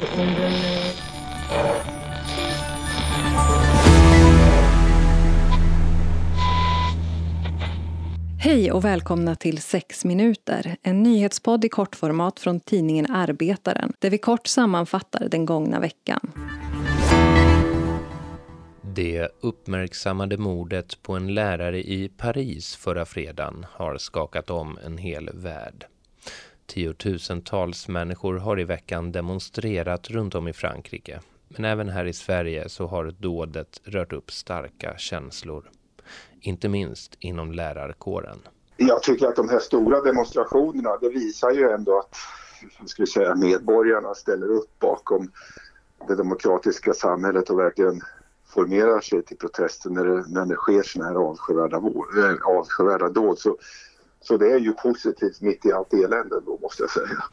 Hej och välkomna till 6 minuter, en nyhetspodd i kortformat från tidningen Arbetaren där vi kort sammanfattar den gångna veckan. Det uppmärksammade mordet på en lärare i Paris förra fredagen har skakat om en hel värld. Tiotusentals människor har i veckan demonstrerat runt om i Frankrike. Men även här i Sverige så har dådet rört upp starka känslor. Inte minst inom lärarkåren. Jag tycker att de här stora demonstrationerna, det visar ju ändå att ska säga, medborgarna ställer upp bakom det demokratiska samhället och verkligen formerar sig till protester när det, när det sker sådana här avskyvärda, eh, avskyvärda dåd. Så, så det är ju positivt mitt i allt elände då måste jag säga.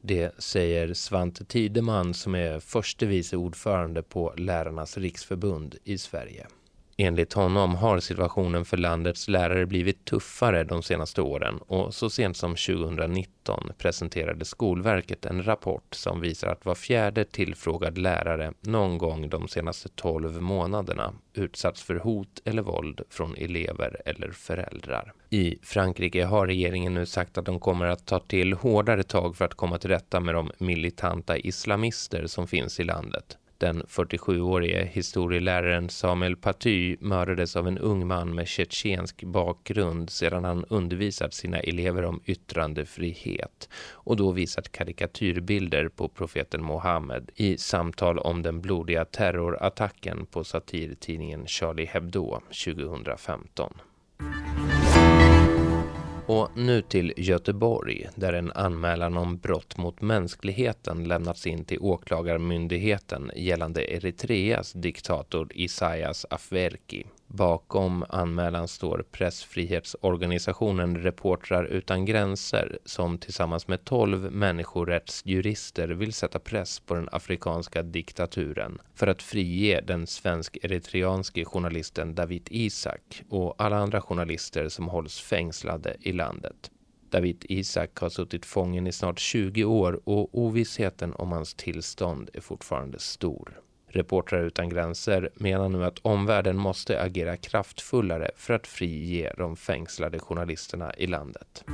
Det säger Svante Tideman som är förste vice ordförande på Lärarnas riksförbund i Sverige. Enligt honom har situationen för landets lärare blivit tuffare de senaste åren och så sent som 2019 presenterade Skolverket en rapport som visar att var fjärde tillfrågad lärare någon gång de senaste 12 månaderna utsatts för hot eller våld från elever eller föräldrar. I Frankrike har regeringen nu sagt att de kommer att ta till hårdare tag för att komma till rätta med de militanta islamister som finns i landet. Den 47-årige historieläraren Samuel Paty mördades av en ung man med tjetjensk bakgrund sedan han undervisat sina elever om yttrandefrihet och då visat karikatyrbilder på profeten Mohammed i samtal om den blodiga terrorattacken på satirtidningen Charlie Hebdo 2015. Och nu till Göteborg där en anmälan om brott mot mänskligheten lämnats in till åklagarmyndigheten gällande Eritreas diktator Isaias Afwerki. Bakom anmälan står pressfrihetsorganisationen Reportrar utan gränser som tillsammans med tolv människorättsjurister vill sätta press på den afrikanska diktaturen för att frige den svensk-eritreanske journalisten David Isak och alla andra journalister som hålls fängslade i landet. David Isak har suttit fången i snart 20 år och ovissheten om hans tillstånd är fortfarande stor. Reportrar utan gränser menar nu att omvärlden måste agera kraftfullare för att frige de fängslade journalisterna i landet.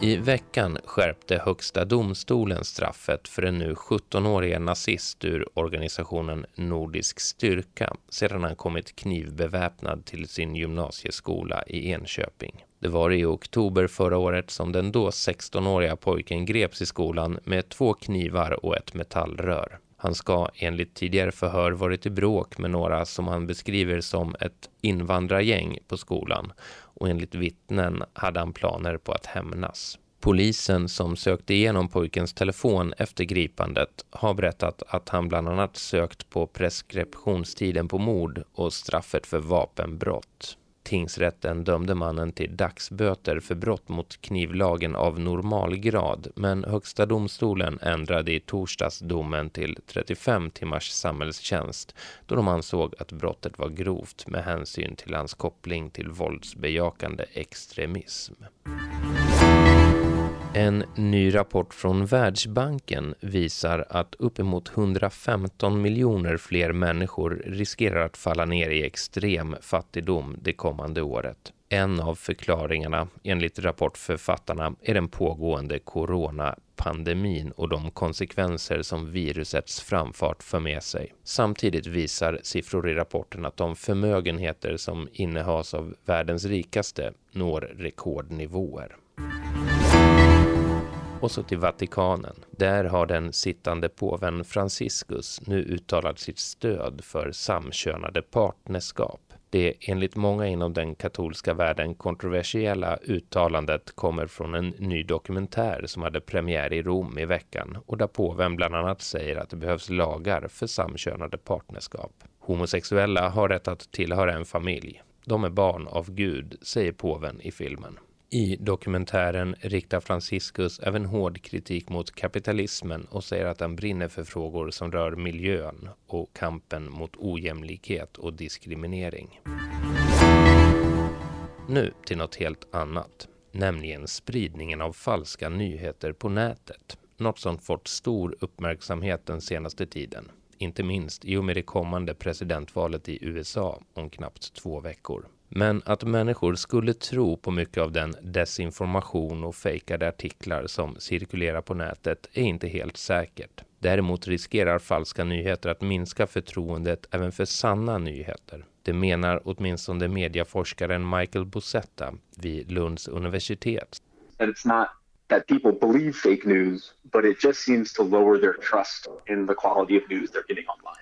I veckan skärpte Högsta domstolen straffet för en nu 17-årige nazist ur organisationen Nordisk styrka sedan han kommit knivbeväpnad till sin gymnasieskola i Enköping. Det var i oktober förra året som den då 16-åriga pojken greps i skolan med två knivar och ett metallrör. Han ska enligt tidigare förhör varit i bråk med några som han beskriver som ett invandrargäng på skolan och enligt vittnen hade han planer på att hämnas. Polisen som sökte igenom pojkens telefon efter gripandet har berättat att han bland annat sökt på preskriptionstiden på mord och straffet för vapenbrott. Tingsrätten dömde mannen till dagsböter för brott mot knivlagen av normalgrad men Högsta domstolen ändrade i torsdags domen till 35 timmars samhällstjänst då de ansåg att brottet var grovt med hänsyn till hans koppling till våldsbejakande extremism. En ny rapport från Världsbanken visar att uppemot 115 miljoner fler människor riskerar att falla ner i extrem fattigdom det kommande året. En av förklaringarna, enligt rapportförfattarna, är den pågående coronapandemin och de konsekvenser som virusets framfart för med sig. Samtidigt visar siffror i rapporten att de förmögenheter som innehas av världens rikaste når rekordnivåer. Och så till Vatikanen. Där har den sittande påven Franciscus nu uttalat sitt stöd för samkönade partnerskap. Det enligt många inom den katolska världen kontroversiella uttalandet kommer från en ny dokumentär som hade premiär i Rom i veckan och där påven bland annat säger att det behövs lagar för samkönade partnerskap. Homosexuella har rätt att tillhöra en familj. De är barn av Gud, säger påven i filmen. I dokumentären riktar Franciscus även hård kritik mot kapitalismen och säger att han brinner för frågor som rör miljön och kampen mot ojämlikhet och diskriminering. Nu till något helt annat, nämligen spridningen av falska nyheter på nätet. något som fått stor uppmärksamhet den senaste tiden. Inte minst i och med det kommande presidentvalet i USA om knappt två veckor. Men att människor skulle tro på mycket av den desinformation och fejkade artiklar som cirkulerar på nätet är inte helt säkert. Däremot riskerar falska nyheter att minska förtroendet även för sanna nyheter. Det menar åtminstone mediaforskaren Michael Bosetta vid Lunds universitet. It's not that people believe fake news, but it just seems to lower their trust in the quality of news they're getting online.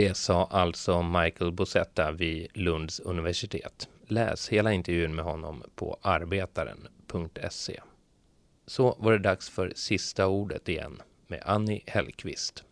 Det sa alltså Michael Bosetta vid Lunds universitet. Läs hela intervjun med honom på arbetaren.se. Så var det dags för sista ordet igen med Annie Hellqvist.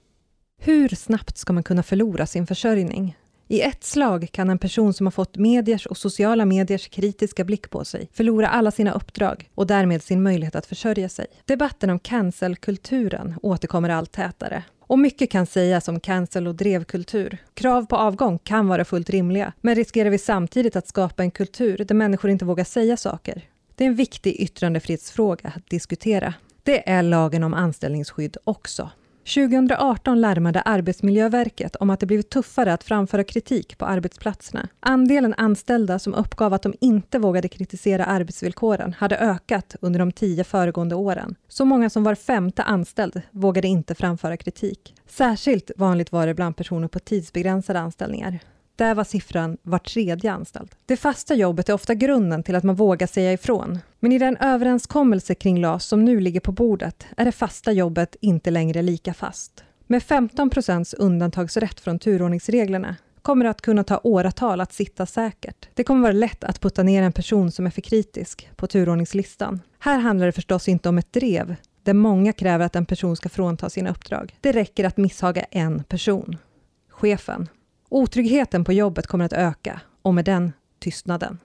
Hur snabbt ska man kunna förlora sin försörjning? I ett slag kan en person som har fått mediers och sociala mediers kritiska blick på sig förlora alla sina uppdrag och därmed sin möjlighet att försörja sig. Debatten om cancelkulturen återkommer allt tätare. Och mycket kan sägas om cancel och drevkultur. Krav på avgång kan vara fullt rimliga, men riskerar vi samtidigt att skapa en kultur där människor inte vågar säga saker? Det är en viktig yttrandefrihetsfråga att diskutera. Det är lagen om anställningsskydd också. 2018 larmade Arbetsmiljöverket om att det blivit tuffare att framföra kritik på arbetsplatserna. Andelen anställda som uppgav att de inte vågade kritisera arbetsvillkoren hade ökat under de tio föregående åren. Så många som var femte anställd vågade inte framföra kritik. Särskilt vanligt var det bland personer på tidsbegränsade anställningar. Där var siffran var tredje anställd. Det fasta jobbet är ofta grunden till att man vågar säga ifrån. Men i den överenskommelse kring LAS som nu ligger på bordet är det fasta jobbet inte längre lika fast. Med 15 procents undantagsrätt från turordningsreglerna kommer det att kunna ta åratal att sitta säkert. Det kommer vara lätt att putta ner en person som är för kritisk på turordningslistan. Här handlar det förstås inte om ett drev, där många kräver att en person ska frånta sina uppdrag. Det räcker att misshaga en person, chefen. Otryggheten på jobbet kommer att öka och med den tystnaden.